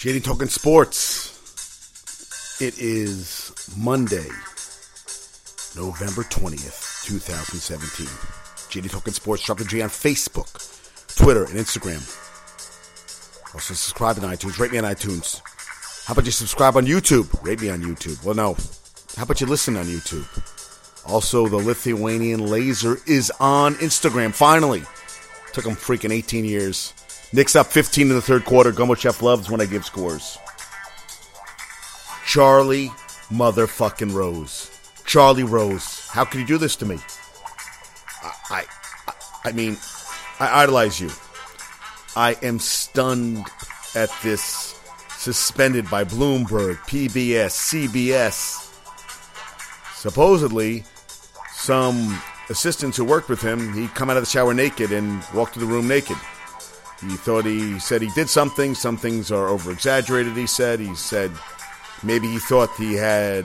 JD Talking Sports. It is Monday, November 20th, 2017. JD Talking Sports. The J on Facebook, Twitter, and Instagram. Also, subscribe on iTunes. Rate me on iTunes. How about you subscribe on YouTube? Rate me on YouTube. Well, no. How about you listen on YouTube? Also, the Lithuanian Laser is on Instagram. Finally. Took him freaking 18 years. Knicks up 15 in the third quarter. Gumbo Chef loves when I give scores. Charlie motherfucking Rose. Charlie Rose. How could you do this to me? I, I, I mean, I idolize you. I am stunned at this suspended by Bloomberg, PBS, CBS. Supposedly, some assistants who worked with him, he'd come out of the shower naked and walk to the room naked. He thought he, said he did something. Some things are over exaggerated, he said. He said maybe he thought he had,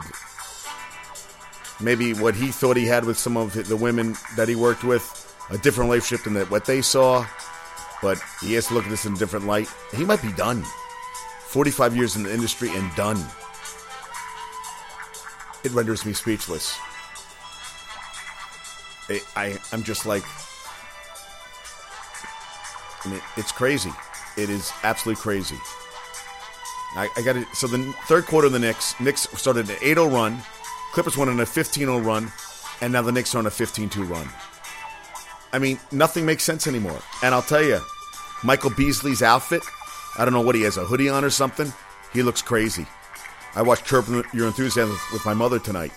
maybe what he thought he had with some of the women that he worked with, a different relationship than what they saw. But he has to look at this in a different light. He might be done. 45 years in the industry and done. It renders me speechless. I, I I'm just like, I mean, it's crazy. It is absolutely crazy. I, I got it. So the third quarter of the Knicks, Knicks started an 8-0 run. Clippers went on a 15-0 run, and now the Knicks are on a 15-2 run. I mean, nothing makes sense anymore. And I'll tell you, Michael Beasley's outfit, I don't know what he has, a hoodie on or something. He looks crazy. I watched Curb Your Enthusiasm with my mother tonight.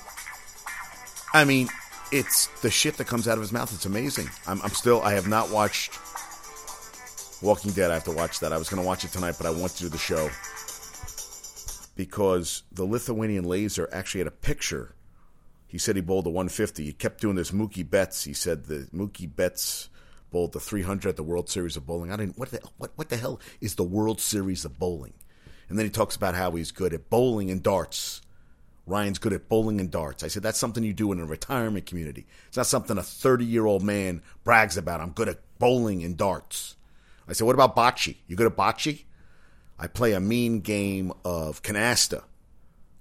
I mean, it's the shit that comes out of his mouth. It's amazing. I'm, I'm still, I have not watched Walking Dead. I have to watch that. I was going to watch it tonight, but I want to do the show because the Lithuanian laser actually had a picture. He said he bowled a 150. He kept doing this Mookie Betts. He said the Mookie Betts bowled the 300 at the World Series of Bowling. I didn't. What the what what the hell is the World Series of Bowling? And then he talks about how he's good at bowling and darts. Ryan's good at bowling and darts. I said, that's something you do in a retirement community. It's not something a 30 year old man brags about. I'm good at bowling and darts. I said, what about bocce? You go to bocce? I play a mean game of canasta.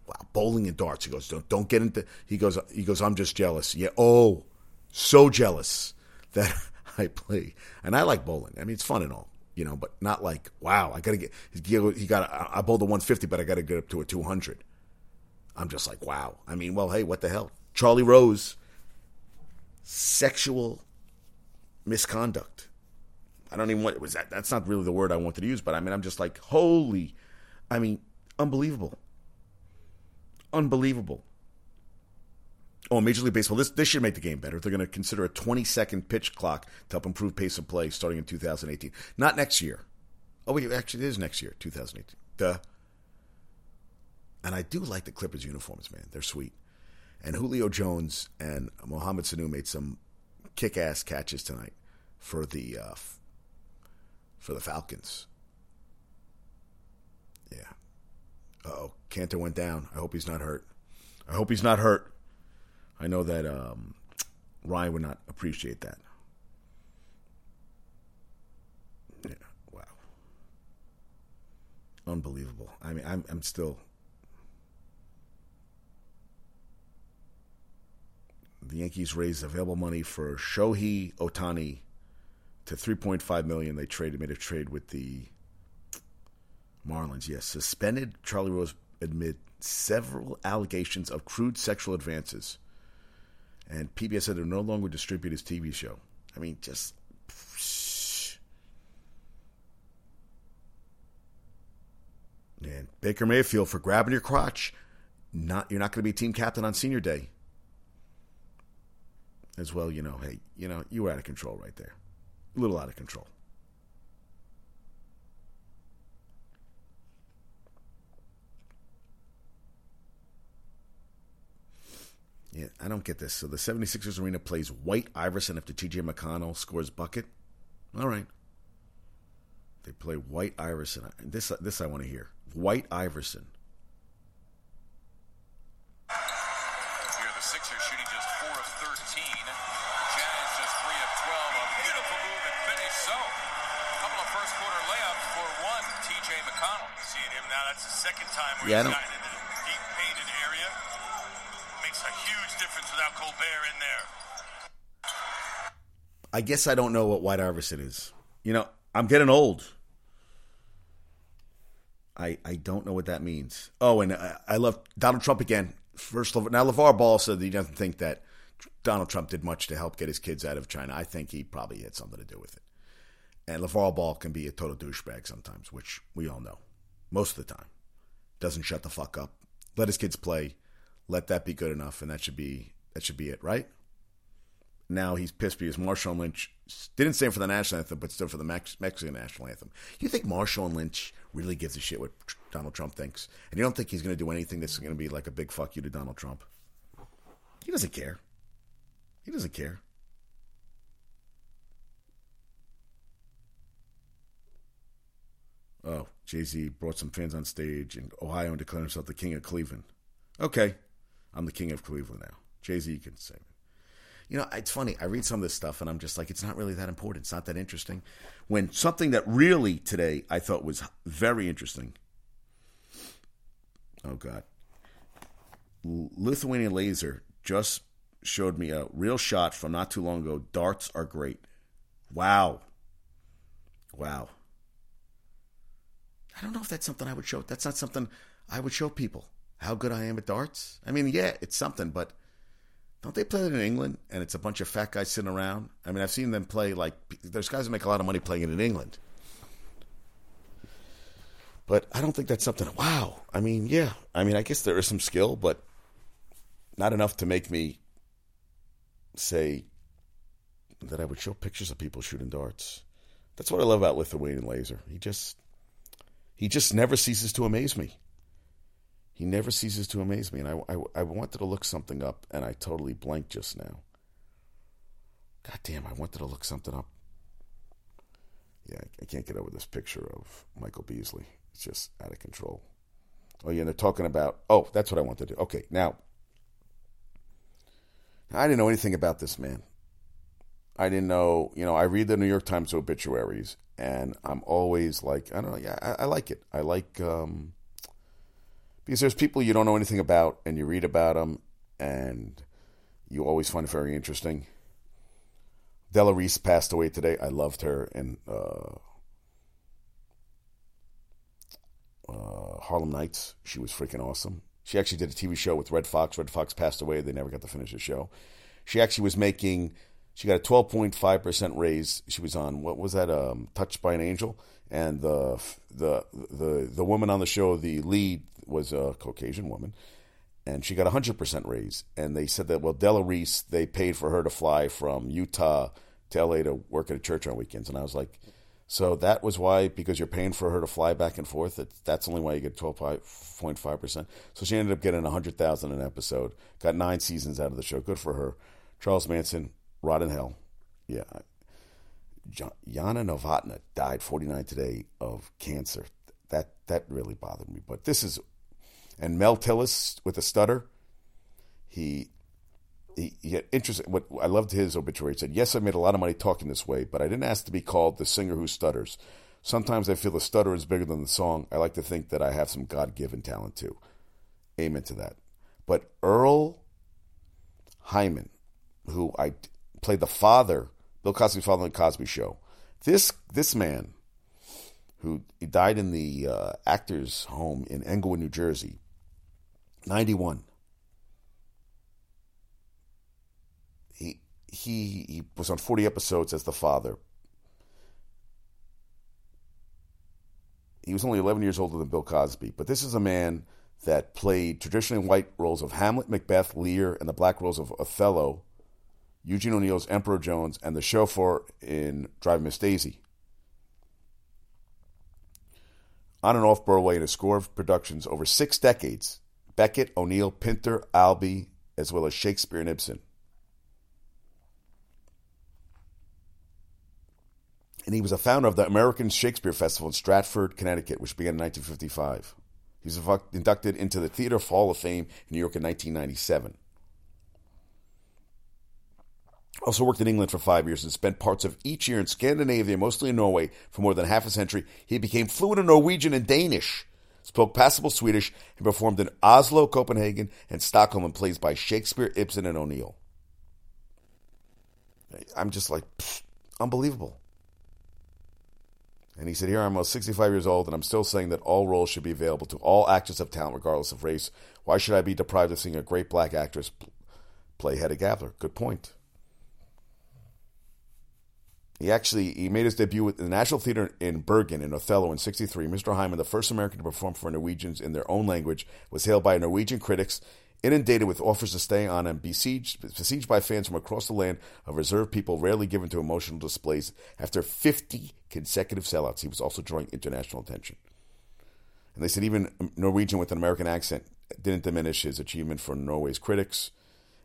Wow, bowling and darts. He goes, don't don't get into. He goes, he goes. I'm just jealous. Yeah. Oh, so jealous that I play, and I like bowling. I mean, it's fun and all, you know, but not like wow. I gotta get. He got. I bowled a 150, but I got to get up to a 200. I'm just like wow. I mean, well, hey, what the hell? Charlie Rose, sexual misconduct. I don't even want was that that's not really the word I wanted to use, but I mean I'm just like, holy I mean, unbelievable. Unbelievable. Oh, Major League Baseball, this this should make the game better. They're going to consider a 20 second pitch clock to help improve pace of play starting in 2018. Not next year. Oh, wait, actually, it is next year, 2018. Duh. And I do like the Clippers uniforms, man. They're sweet. And Julio Jones and Mohamed Sanu made some kick ass catches tonight for the uh, for the Falcons. Yeah. oh, Kanter went down. I hope he's not hurt. I hope he's not hurt. I know that um, Ryan would not appreciate that. Yeah, wow. Unbelievable. I mean, I'm, I'm still. The Yankees raised available money for Shohei Ohtani to 3.5 million. They traded, made a trade with the Marlins. Yes, suspended. Charlie Rose admit several allegations of crude sexual advances, and PBS said they no longer distribute his TV show. I mean, just. And Baker Mayfield for grabbing your crotch. Not you're not going to be team captain on senior day. As well, you know, hey, you know, you were out of control right there a little out of control. Yeah, I don't get this. So the 76ers arena plays White Iverson after TJ McConnell scores bucket. All right. They play White Iverson. This this I want to hear. White Iverson. O'Connell. Seeing him now, that's the second time where Yeah, he's gotten into the deep painted area. Makes a huge difference without Colbert in there. I guess I don't know what White Iverson is. You know, I'm getting old. I I don't know what that means. Oh, and I, I love Donald Trump again. First, of- now LeVar Ball said that he doesn't think that Donald Trump did much to help get his kids out of China. I think he probably had something to do with it. And LeVar Ball can be a total douchebag sometimes, which we all know. Most of the time. Doesn't shut the fuck up. Let his kids play. Let that be good enough, and that should be that should be it, right? now he's pissed because Marshawn Lynch didn't stand for the national anthem, but stood for the Mex- Mexican national anthem. You think Marshawn Lynch really gives a shit what Donald Trump thinks? And you don't think he's going to do anything that's going to be like a big fuck you to Donald Trump? He doesn't care. He doesn't care. Oh, Jay Z brought some fans on stage in Ohio and declared himself the king of Cleveland. Okay, I'm the king of Cleveland now. Jay Z can say it. You know, it's funny. I read some of this stuff and I'm just like, it's not really that important. It's not that interesting. When something that really today I thought was very interesting. Oh, God. Lithuanian Laser just showed me a real shot from not too long ago. Darts are great. Wow. Wow. I don't know if that's something I would show. That's not something I would show people. How good I am at darts. I mean, yeah, it's something, but don't they play it in England? And it's a bunch of fat guys sitting around. I mean, I've seen them play like there's guys that make a lot of money playing it in England. But I don't think that's something. Wow. I mean, yeah. I mean, I guess there is some skill, but not enough to make me say that I would show pictures of people shooting darts. That's what I love about Lithuanian Laser. He just he just never ceases to amaze me. He never ceases to amaze me, and I, I, I wanted to look something up, and I totally blanked just now. God damn, I wanted to look something up. Yeah, I can't get over this picture of Michael Beasley. It's just out of control. Oh yeah, and they're talking about. Oh, that's what I wanted to do. Okay, now I didn't know anything about this man. I didn't know. You know, I read the New York Times obituaries, and I'm always like, I don't know. Yeah, I, I like it. I like. um because there's people you don't know anything about and you read about them and you always find it very interesting. Della Reese passed away today. I loved her in uh, uh, Harlem Nights. She was freaking awesome. She actually did a TV show with Redd Foxx. Redd Foxx passed away. They never got to finish the show. She actually was making. She got a 12.5% raise. She was on what was that? Um, Touched by an Angel, and the the the the woman on the show, the lead, was a Caucasian woman, and she got a hundred percent raise. And they said that well, Della Reese, they paid for her to fly from Utah to LA to work at a church on weekends. And I was like, so that was why because you're paying for her to fly back and forth. That that's only why you get twelve point five percent. So she ended up getting a hundred thousand an episode. Got nine seasons out of the show. Good for her. Charles Manson, rot in hell. Yeah. Jana Novotna died 49 today of cancer. That that really bothered me. But this is, and Mel Tillis with a stutter. He he, he interesting. What I loved his obituary. He said, "Yes, I made a lot of money talking this way, but I didn't ask to be called the singer who stutters. Sometimes I feel the stutter is bigger than the song. I like to think that I have some God given talent too. Amen to that. But Earle Hyman, who I played the father, Bill Cosby's father on the Cosby Show. This this man, who he died in the uh, actors' home in Englewood, New Jersey, ninety one. He he he was on forty episodes as the father. He was only eleven years older than Bill Cosby, but this is a man that played traditionally white roles of Hamlet, Macbeth, Lear, and the black roles of Othello, Eugene O'Neill's Emperor Jones, and the chauffeur in Drive Miss Daisy. On and off Broadway in a score of productions over six decades Beckett, O'Neill, Pinter, Albee, as well as Shakespeare and Ibsen. And he was a founder of the American Shakespeare Festival in Stratford, Connecticut, which began in 1955. He was inducted into the Theater Hall of Fame in New York in 1997. Also worked in England for five years and spent parts of each year in Scandinavia, mostly in Norway, for more than half a century. He became fluent in Norwegian and Danish, spoke passable Swedish, and performed in Oslo, Copenhagen, and Stockholm in plays by Shakespeare, Ibsen, and O'Neill. I'm just like, pfft, unbelievable. And he said, Here I'm almost 65 years old, and I'm still saying that all roles should be available to all actors of talent, regardless of race. Why should I be deprived of seeing a great black actress play Hedda Gabler? Good point. He actually he made his debut at the National Theatre in Bergen in Othello in '63. Mr. Hyman, the first American to perform for Norwegians in their own language, was hailed by Norwegian critics, inundated with offers to stay on, and besieged, besieged by fans from across the land of reserved people rarely given to emotional displays. After 50 consecutive sellouts, he was also drawing international attention. And they said even Norwegian with an American accent didn't diminish his achievement for Norway's critics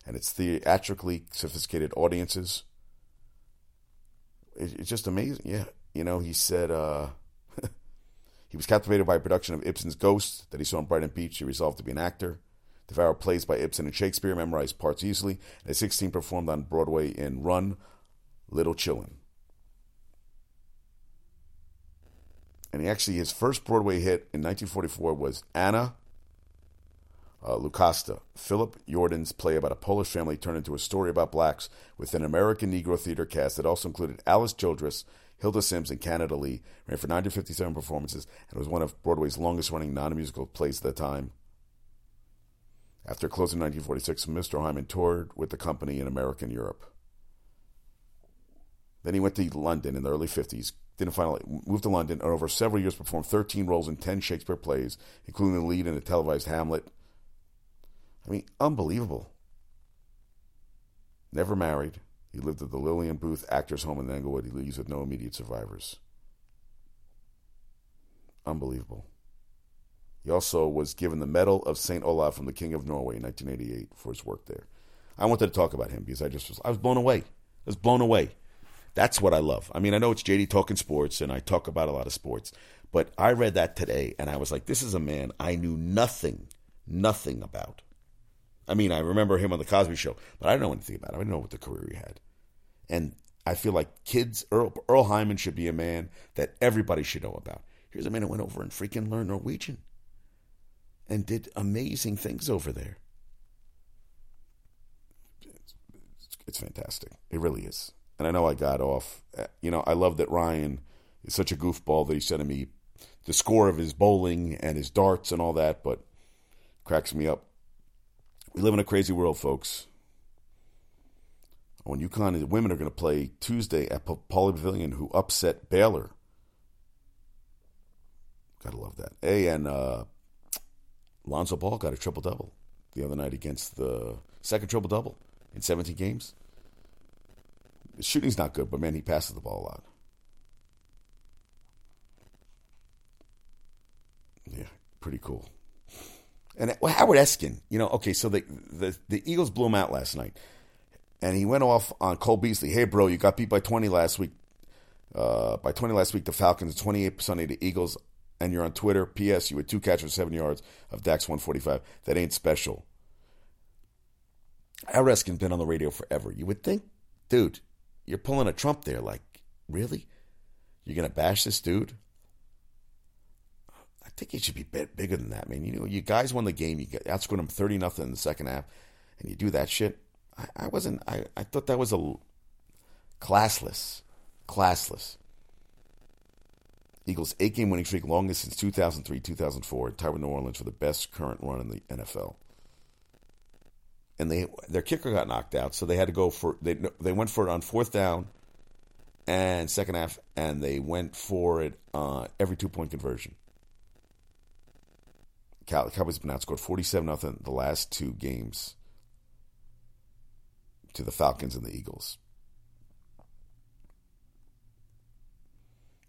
and its theatrically sophisticated audiences it's just amazing. Yeah, you know, he said uh, he was captivated by a production of Ibsen's Ghost that he saw in Brighton Beach. He resolved to be an actor. Devoured plays by Ibsen and Shakespeare, memorized parts easily. And at 16, performed on Broadway in Run, Little Chillun. And he actually, his first Broadway hit in 1944 was Anna uh, Lucasta. Philip Yordan's play about a Polish family turned into a story about blacks with an American Negro theater cast that also included Alice Childress, Hilda Simms, and Canada Lee. Ran for 957 performances and was one of Broadway's longest running non musical plays at the time. After closing in 1946, Mr. Hyman toured with the company in America and Europe. Then he went to London in the early 50s, didn't finally move to London, and over several years performed 13 roles in 10 Shakespeare plays, including the lead in the televised Hamlet, I mean, unbelievable. Never married. He lived at the Lillian Booth Actors Home in Englewood. He leaves with no immediate survivors. Unbelievable. He also was given the Medal of St. Olav from the King of Norway in 1988 for his work there. I wanted to talk about him because I just was, I was blown away. I was blown away. That's what I love. I mean, I know it's JD talking sports and I talk about a lot of sports, but I read that today and I was like, this is a man I knew nothing, nothing about. I mean, I remember him on the Cosby Show, but I don't know anything about him. I didn't know what the career he had. And I feel like kids, Earle, Earle Hyman should be a man that everybody should know about. Here's a man who went over and freaking learned Norwegian and did amazing things over there. It's, it's fantastic. It really is. And I know I got off. Uh, you know, I love that Ryan is such a goofball that he sent me the score of his bowling and his darts and all that, but cracks me up we live in a crazy world, folks. When UConn, the women are going to play Tuesday at Pauley Pavilion, who upset Baylor. Gotta love that. Hey, and uh, Lonzo Ball got a triple double the other night against the second triple double in 17 games. His shooting's not good, but man, he passes the ball a lot. Yeah, pretty cool. And Howard Eskin, you know, okay, so the, the, the Eagles blew him out last night. And he went off on Cole Beasley. Hey, bro, you got beat by 20 last week. Uh, by 20 last week, the Falcons, 28% of the Eagles. And you're on Twitter. P.S. You had two catches seven yards of Dax 145. That ain't special. Howard Eskin's been on the radio forever. You would think, dude, you're pulling a Trump there. Like, really? You're going to bash this dude? Think it should be bit bigger than that, man. You know, you guys won the game. You outscored them thirty nothing in the second half, and you do that shit. I, I wasn't. I, I thought that was a classless, classless. Eagles eight game winning streak, longest since 2003 2004, tied with New Orleans for the best current run in the NFL. And they their kicker got knocked out, so they had to go for they they went for it on fourth down and second half, and they went for it uh, every two point conversion. Cowboys have been outscored 47 nothing the last two games to the Falcons and the Eagles.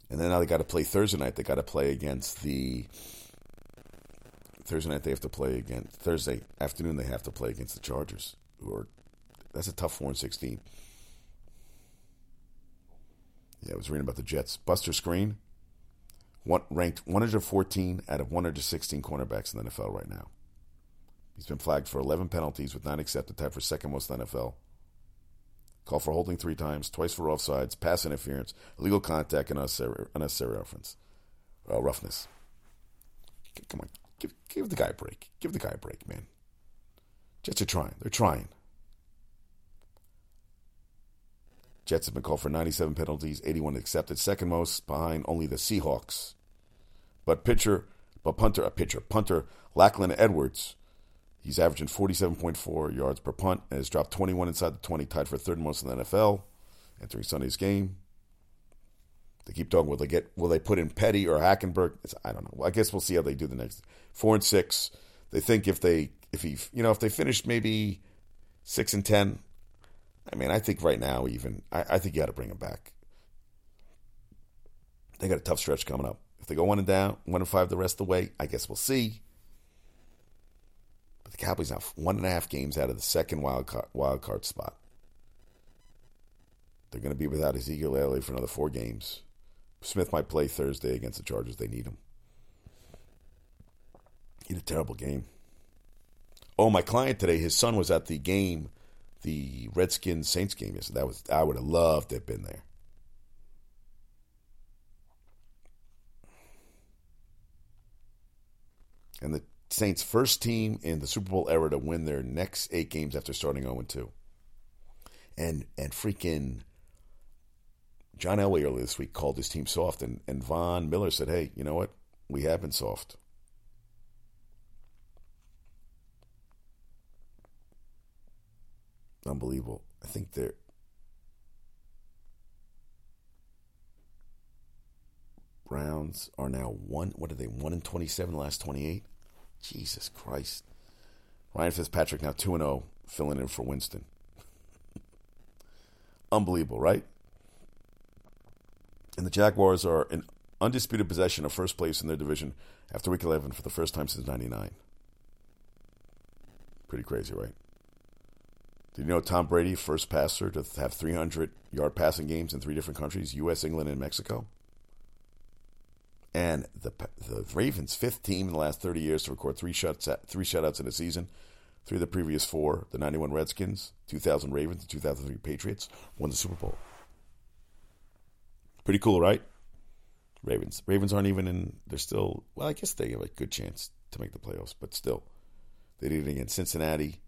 And then now they got to play Thursday night. They got to play against the Thursday night. They have to play against Thursday afternoon. They have to play against the Chargers, who are that's a tough four and sixteen. Yeah, I was reading about the Jets. Buster Skrine one, ranked 114 out of 116 cornerbacks in the NFL right now. He's been flagged for 11 penalties with nine accepted, tied for second most in the NFL. Call for holding three times, twice for offsides, pass interference, illegal contact, and unnecessary, unnecessary reference, uh, roughness. Come on, give, give the guy a break. Give the guy a break, man. Jets are trying. They're trying. Jets have been called for 97 penalties, 81 accepted, second most behind only the Seahawks. But pitcher, but punter, a pitcher, punter, Lachlan Edwards, he's averaging 47.4 yards per punt and has dropped 21 inside the 20, tied for third most in the NFL entering Sunday's game. They keep talking. Will they get? Will they put in Petty or Hackenberg? It's, I don't know. I guess we'll see how they do the next four and six. They think if they if he you know if they finish maybe six and ten, I mean I think right now even I, I think you got to bring him back. They got a tough stretch coming up. If they go one and down, one and five the rest of the way, I guess we'll see. But the Cowboys now one and a half games out of the second wild card, wild card spot. They're going to be without Ezekiel Elliott for another four games. Smith might play Thursday against the Chargers. They need him. He had a terrible game. Oh, my client today, his son was at the game, the Redskins Saints game. So that was I would have loved to have been there. And the Saints' first team in the Super Bowl era to win their next eight games after starting 0 2. And and freaking John Elway earlier this week called his team soft, and, and Von Miller said, hey, you know what? We have been soft. Unbelievable. I think they're. Browns are now one. What are they? One and twenty-seven. The last twenty-eight. Jesus Christ. Ryan Fitzpatrick now two and zero, filling in for Winston. Unbelievable, right? And the Jaguars are in undisputed possession of first place in their division after Week 11 for the first time since '99. Pretty crazy, right? Did you know Tom Brady, first passer to have 300 yard passing games in three different countries, U.S., England, and Mexico? And the the Ravens, fifth team in the last 30 years to record three shuts three shutouts in a season. Three of the previous four, the 91 Redskins, 2000 Ravens, and 2003 Patriots, won the Super Bowl. Pretty cool, right? Ravens. Ravens aren't even in. They're still. Well, I guess they have a good chance to make the playoffs, but still, they did it against Cincinnati,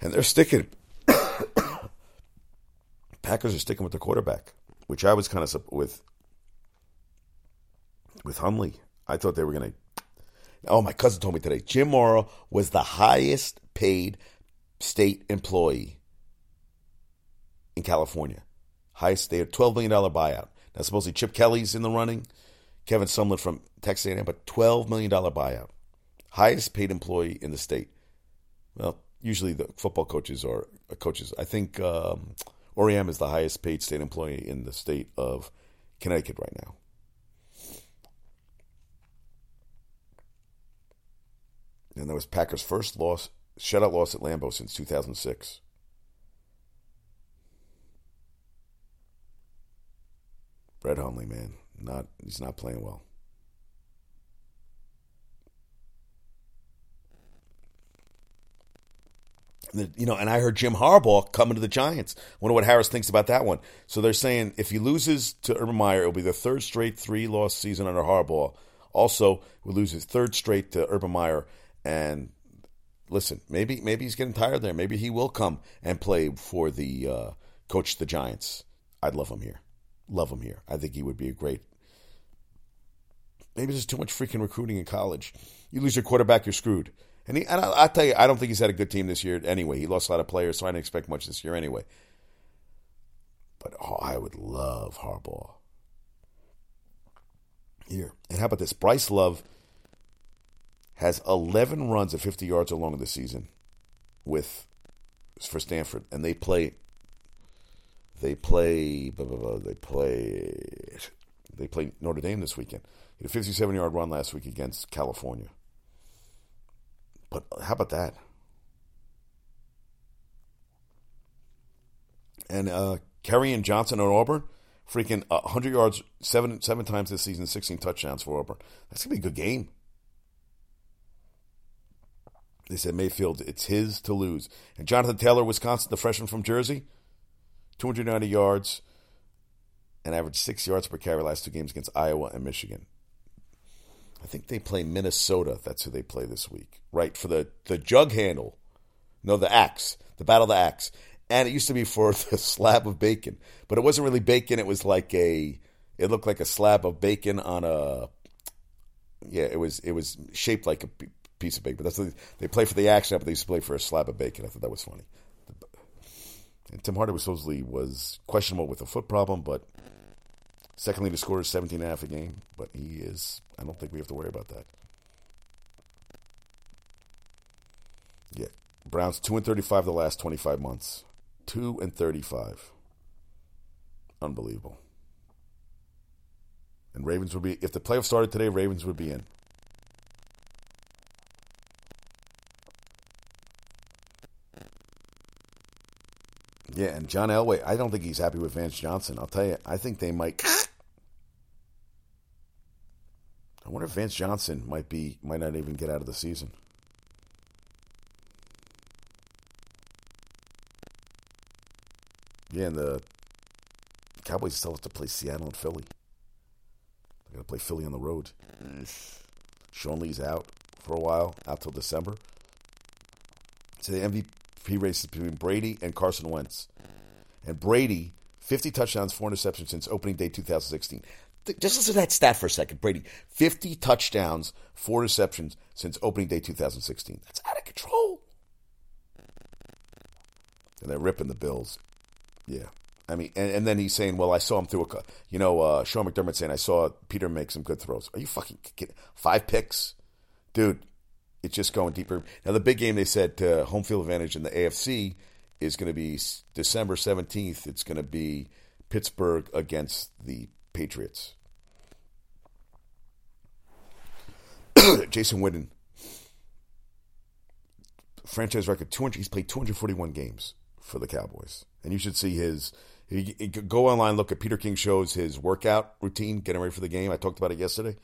and they're sticking. Packers are sticking with the quarterback, which I was kind of with with Hundley. I thought they were going to. Oh, my cousin told me today. Jim Mora was the highest paid state employee in California. Highest, they had $12 million buyout. Now, supposedly Chip Kelly's in the running, Kevin Sumlin from Texas A&M, but $12 million buyout. Highest paid employee in the state. Well, usually the football coaches are uh, coaches. I think um, Auriemma is the highest paid state employee in the state of Connecticut right now. And that was Packers' first loss, shutout loss at Lambeau since 2006. Brett Hundley, man, not he's not playing well. You know, and I heard Jim Harbaugh coming to the Giants. Wonder what Harris thinks about that one. So they're saying if he loses to Urban Meyer, it'll be the third straight three-loss season under Harbaugh. Also, will lose his third straight to Urban Meyer. And listen, maybe maybe he's getting tired there. Maybe he will come and play for the uh, coach the Giants. I'd love him here. Love him here. I think he would be a great. Maybe there's too much freaking recruiting in college. You lose your quarterback, you're screwed. And, he, and I, tell you, I don't think he's had a good team this year anyway. He lost a lot of players, so I didn't expect much this year anyway. But oh, I would love Harbaugh. Here. And how about this? Bryce Love has 11 runs of 50 yards or longer this season with for Stanford. And they play they play blah, blah, blah, they play they play Notre Dame this weekend. He had a 57 yard run last week against California. But how about that? And uh, Kerryon Johnson at Auburn, freaking 100 yards seven seven times this season, 16 touchdowns for Auburn. That's gonna be a good game. They said Mayfield, it's his to lose. And Jonathan Taylor, Wisconsin, the freshman from Jersey, 290 yards and averaged six yards per carry last two games against Iowa and Michigan. I think they play Minnesota. That's who they play this week. Right, for the, the jug handle. No, the axe. The battle of the axe. And it used to be for the slab of bacon. But it wasn't really bacon. It was like a, it looked like a slab of bacon on a, yeah, it was, it was shaped like a piece of bacon. But that's they play for the action, but they used to play for a slab of bacon. I thought that was funny. And Tim Hardaway supposedly was questionable with a foot problem, but second leading scorer is 17 and a half a game. But he is, I don't think we have to worry about that. Yeah. Browns 2 and 35 the last 25 months. 2 and 35. Unbelievable. And Ravens would be, if the playoffs started today, Ravens would be in. Yeah, and John Elway, I don't think he's happy with Vance Johnson. I'll tell you, I think they might. I wonder if Vance Johnson might be might not even get out of the season. Yeah, and the Cowboys still have to play Seattle and Philly. They're going to play Philly on the road. Sean Lee's out for a while, out till December. So the MVP race is between Brady and Carson Wentz. And Brady, 50 touchdowns, four interceptions since opening day 2016. Just listen to that stat for a second. Brady, 50 touchdowns, four interceptions since opening day 2016. That's out of control. And they're ripping the Bills. Yeah. I mean, and, and then he's saying, well, I saw him through a, you know, uh, Sean McDermott saying, I saw Peterman some good throws. Are you fucking kidding? Five picks? Dude, it's just going deeper. Now, the big game they said uh, home field advantage in the AFC is going to be December 17th. It's going to be Pittsburgh against the Patriots. Jason Witten, franchise record 200. He's played 241 games for the Cowboys, and you should see his. He, he, go online, look at Peter King shows his workout routine, getting ready for the game. I talked about it yesterday.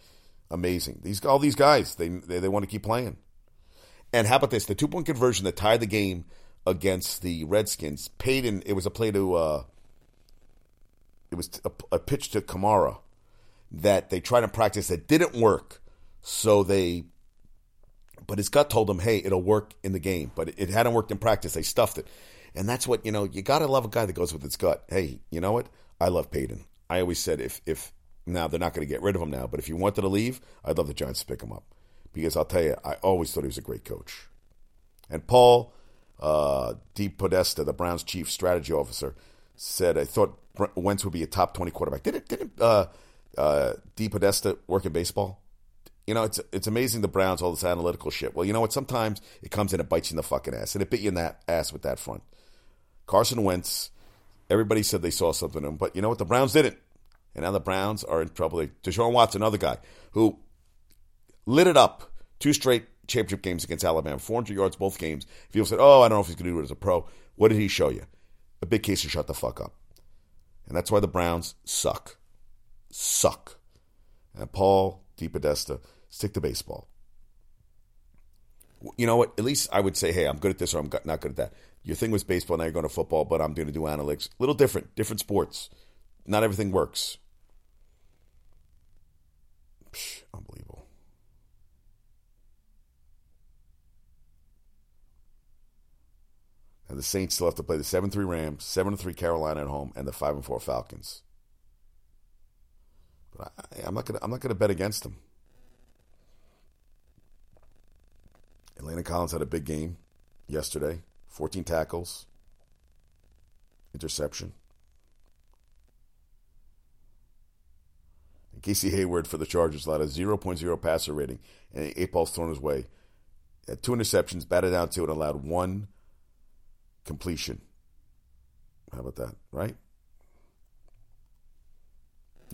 Amazing. These all these guys, they they, they want to keep playing. And how about this? The two point conversion that tied the game against the Redskins. Payton, it was a play to, uh, it was a, a pitch to Kamara that they tried to practice that didn't work. So they, but his gut told him, hey, it'll work in the game. But it, hadn't worked in practice. They stuffed it. And that's what, you know, you got to love a guy that goes with his gut. Hey, you know what? I love Payton. I always said if, if, now they're not going to get rid of him now, but if you wanted to leave, I'd love the Giants to pick him up because I'll tell you, I always thought he was a great coach. And Paul uh, DePodesta, the Browns' chief strategy officer, said, "I thought Wentz would be a top twenty quarterback." Didn't didn't uh, uh, DePodesta work in baseball? You know, it's it's amazing the Browns all this analytical shit. Well, you know what? Sometimes it comes in and bites you in the fucking ass, and it bit you in that ass with that front. Carson Wentz. Everybody said they saw something in him, but you know what? The Browns didn't, and now the Browns are in trouble. Deshaun Watson, another guy who lit it up two straight championship games against Alabama, 400 yards both games. People said, oh, I don't know if he's going to do it as a pro. What did he show you? A big case to shut the fuck up. And that's why the Browns suck. Suck. And Paul DePodesta, stick to baseball. You know what? At least I would say, hey, I'm good at this or I'm not good at that. Your thing was baseball, now you're going to football, but I'm going to do analytics. A little different, different sports. Not everything works. Psh, unbelievable. And the Saints still have to play the 7 3 Rams, 7 3 Carolina at home, and the 5 4 Falcons. But I, I'm not gonna bet against them. Atlanta Collins had a big game yesterday. 14 tackles, interception. And Casey Hayward for the Chargers allowed a 0.0 passer rating and eight balls thrown his way. Had two interceptions, batted down two, and allowed one completion. How about that, right?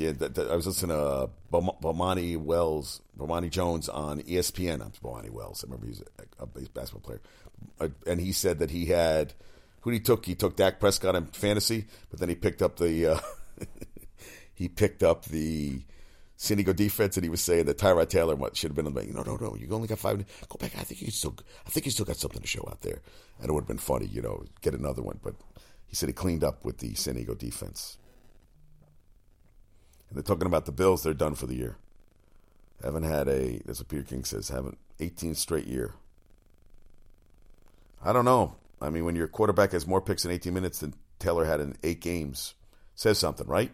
Yeah, that, that, I was listening to uh, Bomani Wells, Bomani Jones on ESPN. I'm Bomani Wells. I remember he's a, a basketball player, uh, and he said that he had who he took. He took Dak Prescott in fantasy, but then he picked up the uh, he picked up the San Diego defense, and he was saying that Tyrod Taylor should have been on the No, no, no. You only got five. Go back. I think you still. I think you still got something to show out there. And it would have been funny, you know, get another one. But he said he cleaned up with the San Diego defense. And they're talking about the Bills. They're done for the year. Haven't had a. As Peter King says, haven't 18 straight year. I don't know. I mean, when your quarterback has more picks in 18 minutes than Taylor had in eight games, says something, right?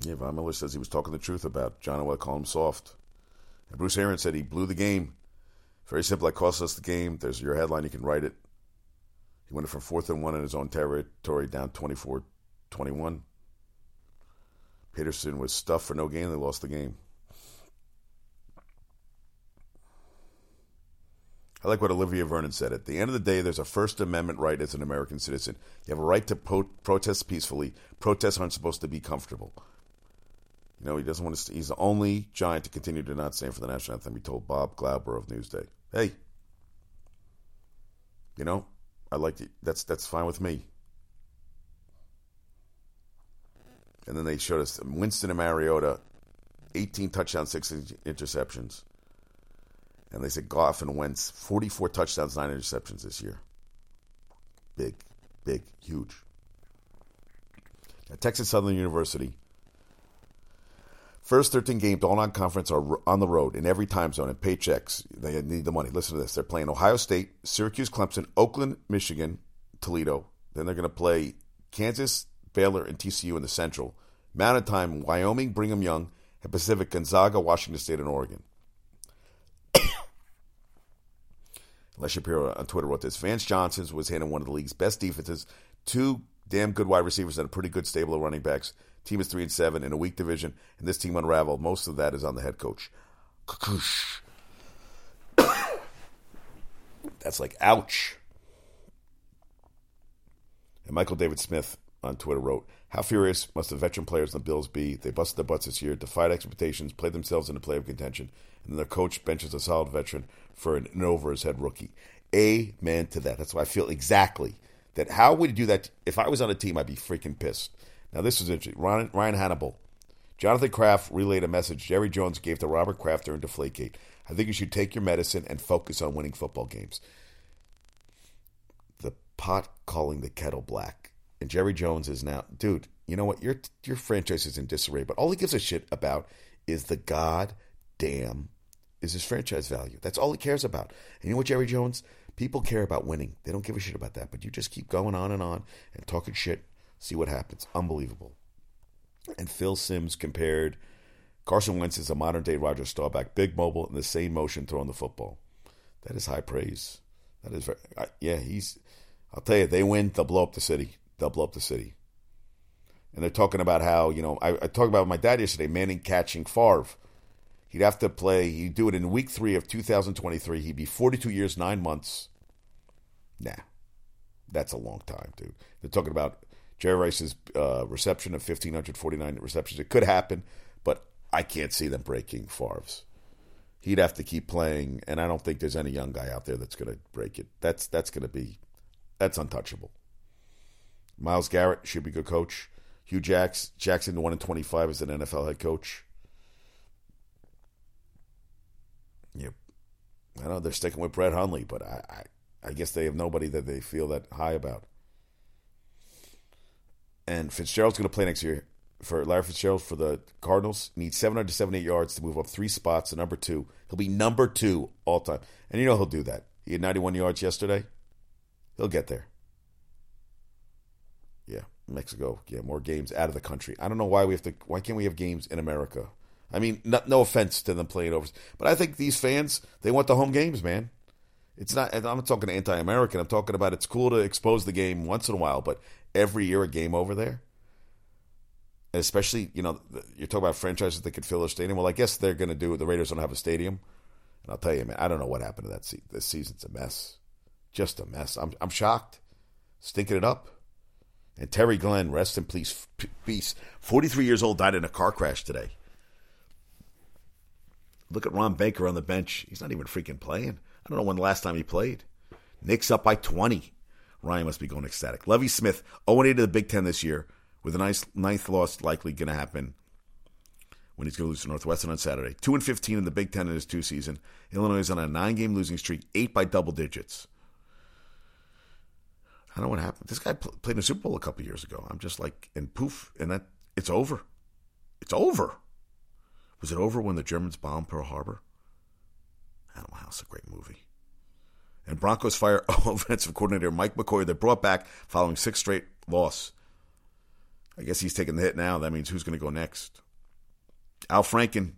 Yeah, Von Miller says he was talking the truth about John Elway calling him soft. And Bruce Arians said he blew the game. Very simple. It cost us the game. There's your headline. You can write it. He went from fourth and one in his own territory down 24 21. Peterson was stuffed for no gain. They lost the game. I like what Olivier Vernon said. At the end of the day, there's a First Amendment right as an American citizen. You have a right to po- protest peacefully. Protests aren't supposed to be comfortable. You know, he doesn't want to. He's the only giant to continue to not stand for the national anthem. He told Bob Glauber of Newsday, "Hey, you know, I like it. That's that's fine with me." And then they showed us Winston and Mariota, 18 touchdowns, six interceptions. And they said Goff and Wentz, 44 touchdowns, nine interceptions this year. Big, big, huge. At Texas Southern University, first 13 games all non-conference are on the road in every time zone and paychecks. They need the money. Listen to this. They're playing Ohio State, Syracuse, Clemson, Oakland, Michigan, Toledo. Then they're going to play Kansas, Baylor, and TCU in the Central. Mountain Time, Wyoming, Brigham Young, and Pacific, Gonzaga, Washington State, and Oregon. Les Shapiro on Twitter wrote this. Vance Johnson's was handling one of the league's best defenses, two damn good wide receivers, and a pretty good stable of running backs. Team is three and seven in a weak division, and this team unraveled. Most of that is on the head coach. That's like ouch. And Michael David Smith on Twitter wrote, How furious must the veteran players in the Bills be? They busted their butts this year, defied expectations, played themselves into play of contention, and then their coach benches a solid veteran for an, an over his head rookie. Amen to that. That's why I feel exactly that. How would you do that? If I was on a team, I'd be freaking pissed. Now, this is interesting. Ryan, Ryan Hannable. Jonathan Kraft relayed a message Jerry Jones gave to Robert Kraft during Deflategate. I think you should take your medicine and focus on winning football games. The pot calling the kettle black. And Jerry Jones is now, dude, you know what? Your, your franchise is in disarray, but all he gives a shit about is the goddamn is his franchise value. That's all he cares about. And you know what, Jerry Jones? People care about winning. They don't give a shit about that. But you just keep going on and on and talking shit. See what happens. Unbelievable. And Phil Simms compared Carson Wentz as a modern day Roger Staubach, big mobile in the same motion throwing the football. That is high praise. That is very, yeah. He's. I'll tell you, they win, they'll blow up the city. They'll blow up the city. And they're talking about how you know I, I talked about my dad yesterday, Manning catching Favre. He'd have to play, he'd do it in week three of 2023. He'd be 42 years, nine months. Nah, that's a long time, dude. They're talking about Jerry Rice's uh, reception of 1,549 receptions. It could happen, but I can't see them breaking Favre's. He'd have to keep playing, and I don't think there's any young guy out there that's going to break it. That's that's going to be that's untouchable. Myles Garrett should be a good coach. Hue Jacks, Jackson, one in 25 as an NFL head coach. Yep. I know they're sticking with Brett Hundley, but I, I, I guess they have nobody that they feel that high about. And Fitzgerald's going to play next year for Larry Fitzgerald for the Cardinals. Needs 778 yards to move up three spots to number two. He'll be number two all time. And you know he'll do that. He had 91 yards yesterday. He'll get there. Yeah, Mexico. Yeah, more games out of the country. I don't know why we have to. Why can't we have games in America? I mean, no, no offense to them playing over, but I think these fans they want the home games, man. It's not. I'm not talking anti-American. I'm talking about it's cool to expose the game once in a while, but every year a game over there, especially you know you're talking about franchises that could fill a stadium. Well, I guess they're going to do. it. The Raiders don't have a stadium, and I'll tell you, man, I don't know what happened to that. Se- this season's a mess, just a mess. I'm I'm shocked, stinking it up. And Terry Glenn, rest in peace, peace. 43 years old, died in a car crash today. Look at Ron Baker on the bench. He's not even freaking playing. I don't know when the last time he played. Knicks up by 20. Ryan must be going ecstatic. Lovie Smith, 0 8 to the Big Ten this year, with a nice ninth loss likely going to happen when he's going to lose to Northwestern on Saturday. 2 and 15 in the Big Ten in his two season. Illinois is on a nine game losing streak, eight by double digits. I don't know what happened. This guy pl- played in a Super Bowl a couple years ago. I'm just like, and poof, and that it's over. It's over. Was it over when the Germans bombed Pearl Harbor? Know. It's a great movie. And Broncos fire offensive coordinator Mike McCoy. They're brought back following six straight loss. I guess he's taking the hit now. That means who's going to go next? Al Franken,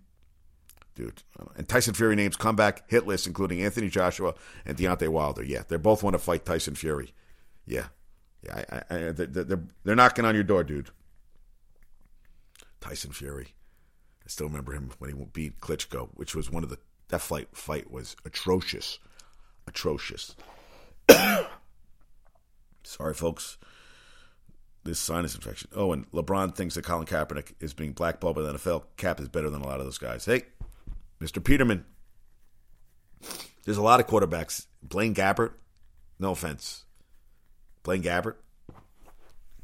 dude, uh, and Tyson Fury names comeback hit list, including Anthony Joshua and Deontay Wilder. Yeah, they both want to fight Tyson Fury. Yeah, yeah, I, I, they're, they're knocking on your door, dude. Tyson Fury. I still remember him when he beat Klitschko, which was one of the that fight fight was atrocious, atrocious. Sorry, folks. This sinus infection. Oh, and LeBron thinks that Colin Kaepernick is being blackballed by the NFL. Cap is better than a lot of those guys. Hey, Mr. Peterman. There's a lot of quarterbacks. Blaine Gabbert. No offense. Blaine Gabbert.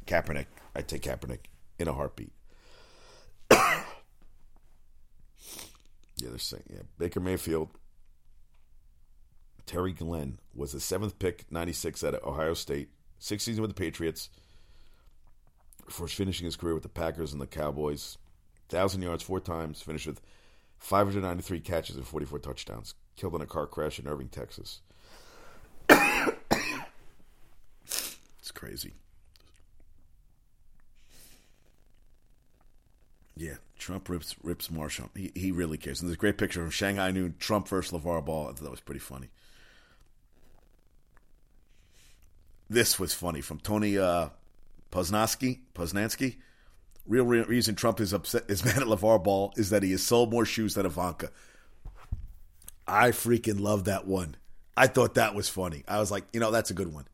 Kaepernick. I'd take Kaepernick in a heartbeat. Yeah, they're saying yeah. Baker Mayfield, Terry Glenn was the seventh pick, ninety six at Ohio State, six seasons with the Patriots. Before finishing his career with the Packers and the Cowboys, thousand yards four times, finished with five hundred ninety three catches and forty four touchdowns. Killed in a car crash in Irving, Texas. it's crazy. Yeah, Trump rips rips Marshall. He he really cares. And there's a great picture from Shanghai Noon, Trump versus LeVar Ball. I thought that was pretty funny. This was funny from Tony uh, Posnanski. Posnanski. Real, real reason Trump is upset is mad at LeVar Ball is that he has sold more shoes than Ivanka. I freaking love that one. I thought that was funny. I was like, you know, that's a good one.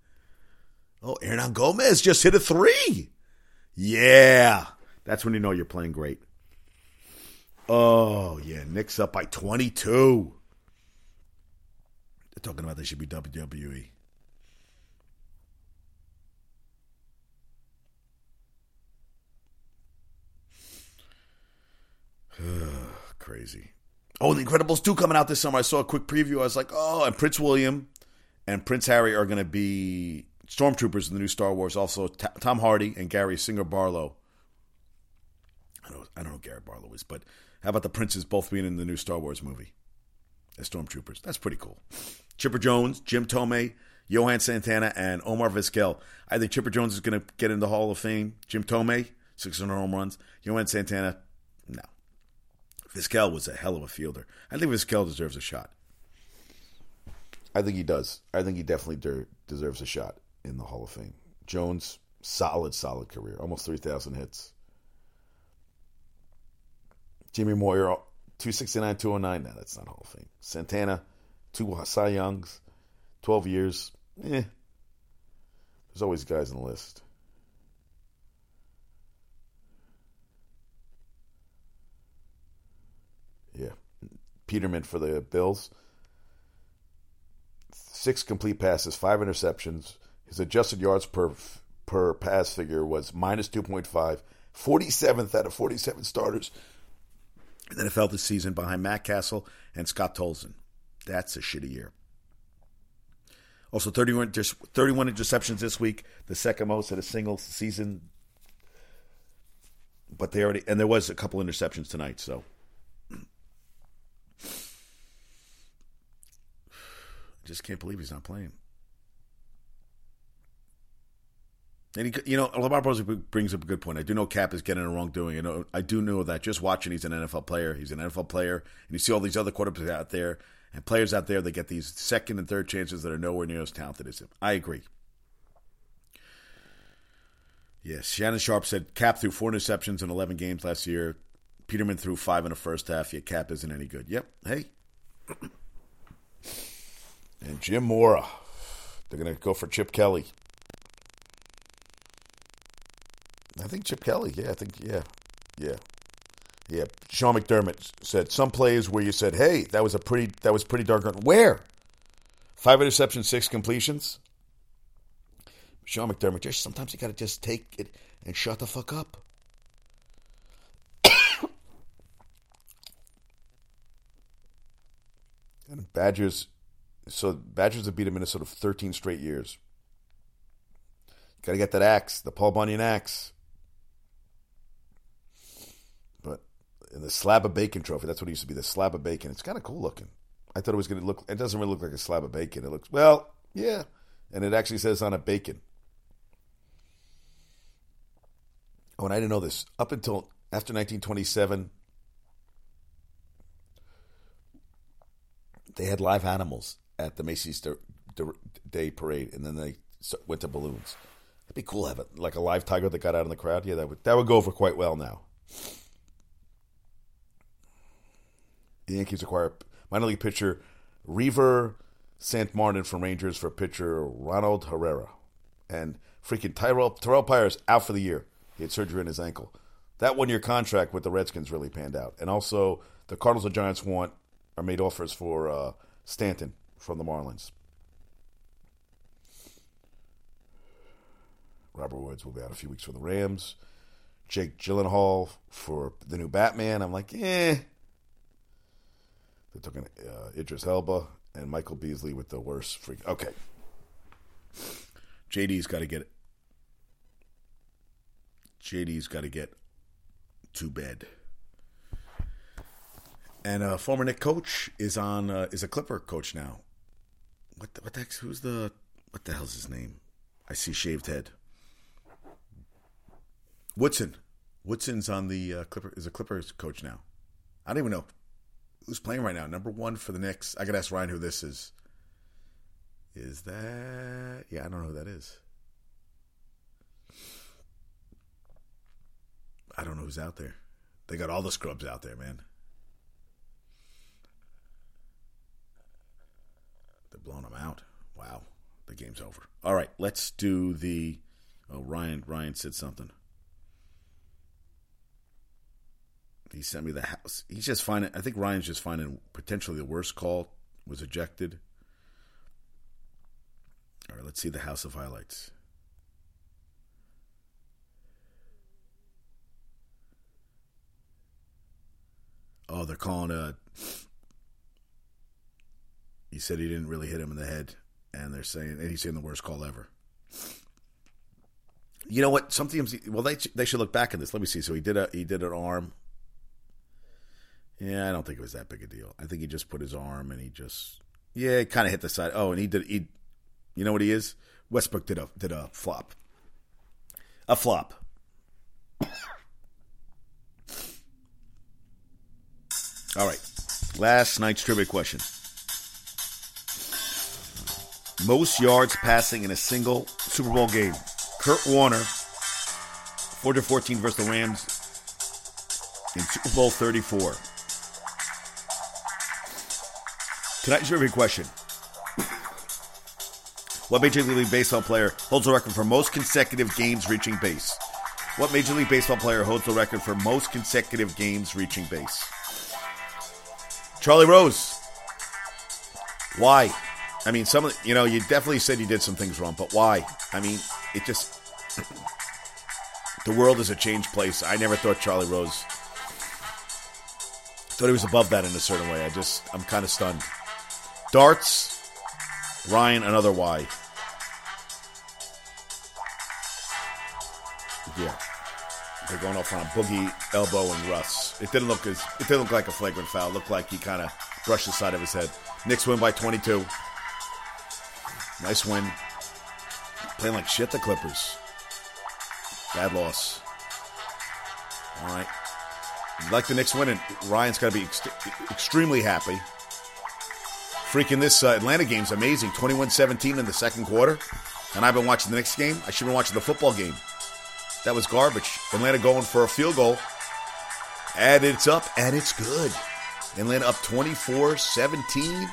Oh, Hernangomez just hit a three. Yeah. That's when you know you're playing great. Oh, yeah. Knicks up by 22. They're talking about they should be WWE. Crazy. Oh, The Incredibles 2 coming out this summer. I saw a quick preview. I was like, oh, and Prince William and Prince Harry are going to be stormtroopers in the new Star Wars. Also, T- Tom Hardy and Gary Singer Barlow. I don't, I don't know who Gary Barlow is, but how about the princes both being in the new Star Wars movie as stormtroopers? That's pretty cool. Chipper Jones, Jim Thome, Johan Santana, and Omar Vizquel. I think Chipper Jones is going to get in the Hall of Fame. Jim Thome, 600 home runs. Johan Santana, no. Vizquel was a hell of a fielder. I think Vizquel deserves a shot. I think he does. I think he definitely de- deserves a shot in the Hall of Fame. Jones, solid, solid career. Almost 3,000 hits. Jimmy Moyer, 269, 209. No, that's not Hall of Fame. Santana, two Cy Youngs, 12 years. Eh. There's always guys on the list. Yeah. Peterman for the Bills. Six complete passes, five interceptions. His adjusted yards per per pass figure was minus 2.5. 47th out of 47 starters in the NFL this season behind Matt Cassel and Scott Tolzien. That's a shitty year. Also, 31, 31 interceptions this week, the second most in a single season. But they already, and there was a couple interceptions tonight, so. Just can't believe he's not playing. And he, you know, Lamar brings up a good point. I do know Cap is getting a wrongdoing. I know, I do know that. Just watching, he's an NFL player. He's an NFL player, and you see all these other quarterbacks out there and players out there that get these second and third chances that are nowhere near as talented as him. I agree. Yes, Shannon Sharpe said Cap threw four interceptions in 11 games last year. Peterman threw five in the first half. Yet Cap isn't any good. Yep. Hey. And Jim Mora. They're going to go for Chip Kelly. I think Chip Kelly. Yeah, I think yeah, yeah, yeah. Sean McDermott said some plays where you said, "Hey, that was a pretty that was pretty darn good." Where? Five interceptions, six completions. Sean McDermott, just sometimes you got to just take it and shut the fuck up. and Badgers, so Badgers have beaten Minnesota 13 straight years. Got to get that axe, the Paul Bunyan axe. But in the slab of bacon trophy, that's what it used to be, the slab of bacon. It's kind of cool looking. I thought it was going to look, it doesn't really look like a slab of bacon. It looks, well, yeah. And it actually says on a bacon. Oh, and I didn't know this. Up until after 1927, they had live animals at the Macy's Day Parade, and then they went to balloons. It'd be cool to have it like a live tiger that got out in the crowd. Yeah, that would that would go over quite well now. The Yankees acquire minor league pitcher Reiver Sanmartin from Rangers for pitcher Ronald Herrera, and freaking Tyrell Terrelle Pryor out for the year. He had surgery on his ankle. That one year contract with the Redskins really panned out, and also the Cardinals and Giants want are made offers for uh, Stanton from the Marlins. Robert Woods will be out a few weeks for the Rams. Jake Gyllenhaal for the new Batman. I'm like, eh. They took an uh, Idris Elba and Michael Beasley with the worst freak. Okay. JD's got to get. JD's got to get to bed. And uh, former Knick coach is on uh, is a Clipper coach now. What the, what the heck, who's the what the hell's his name? I see shaved head. Woodson. Woodson's on the uh, Clipper is a Clippers coach now. I don't even know who's playing right now. Number one for the Knicks. I gotta ask Ryan who this is. Is that yeah? I don't know who that is. I don't know who's out there. They got all the scrubs out there, man. They're blowing them out. Wow, the game's over. All right, let's do the. Oh, Ryan. Ryan said something. He sent me the house. He's just finding. I think Ryan's just finding potentially the worst call was ejected. All right, let's see the house of highlights. Oh, they're calling a. He said he didn't really hit him in the head, and they're saying, and he's saying the worst call ever. You know what? Sometimes, well, they they should look back at this. Let me see. So he did a he did an arm. Yeah, I don't think it was that big a deal. I think he just put his arm and he just yeah, kind of hit the side. Oh, and he did he. You know what he is? Westbrook did a did a flop. A flop. All right. Last night's trivia question. Most yards passing in a single Super Bowl game. Kurt Warner, 414 versus the Rams in Super Bowl 34. Tonight's trivia question. What Major League Baseball player holds the record for most consecutive games reaching base? What Major League Baseball player holds the record for most consecutive games reaching base? Charlie Rose. Why? I mean, some of you know, you definitely said you did some things wrong, but why? I mean, it just the world is a changed place. I never thought Charlie Rose thought he was above that in a certain way. I just I'm kind of stunned. Darts, Ryan, another why. Yeah. They're going off on a boogie elbow and Russ. It didn't look as it didn't look like a flagrant foul. It looked like he kind of brushed the side of his head. Knicks win by 22. Nice win. Playing like shit, the Clippers. Bad loss. All right. Like the Knicks winning, Ryan's got to be ex- extremely happy. Freaking this uh, Atlanta game's amazing. 21 17 in the second quarter. And I've been watching the Knicks game. I should have been watching the football game. That was garbage. Atlanta going for a field goal. And it's up, and it's good. Atlanta up 24 17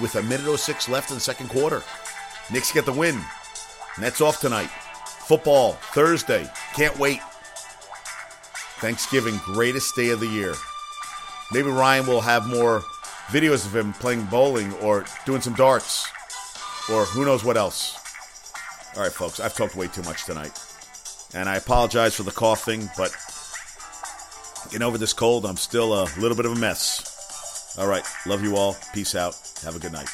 with a minute 06 left in the second quarter. Knicks get the win. Nets off tonight. Football, Thursday. Can't wait. Thanksgiving, greatest day of the year. Maybe Ryan will have more videos of him playing bowling or doing some darts or who knows what else. All right, folks, I've talked way too much tonight. And I apologize for the coughing, but getting over this cold, I'm still a little bit of a mess. All right, love you all. Peace out. Have a good night.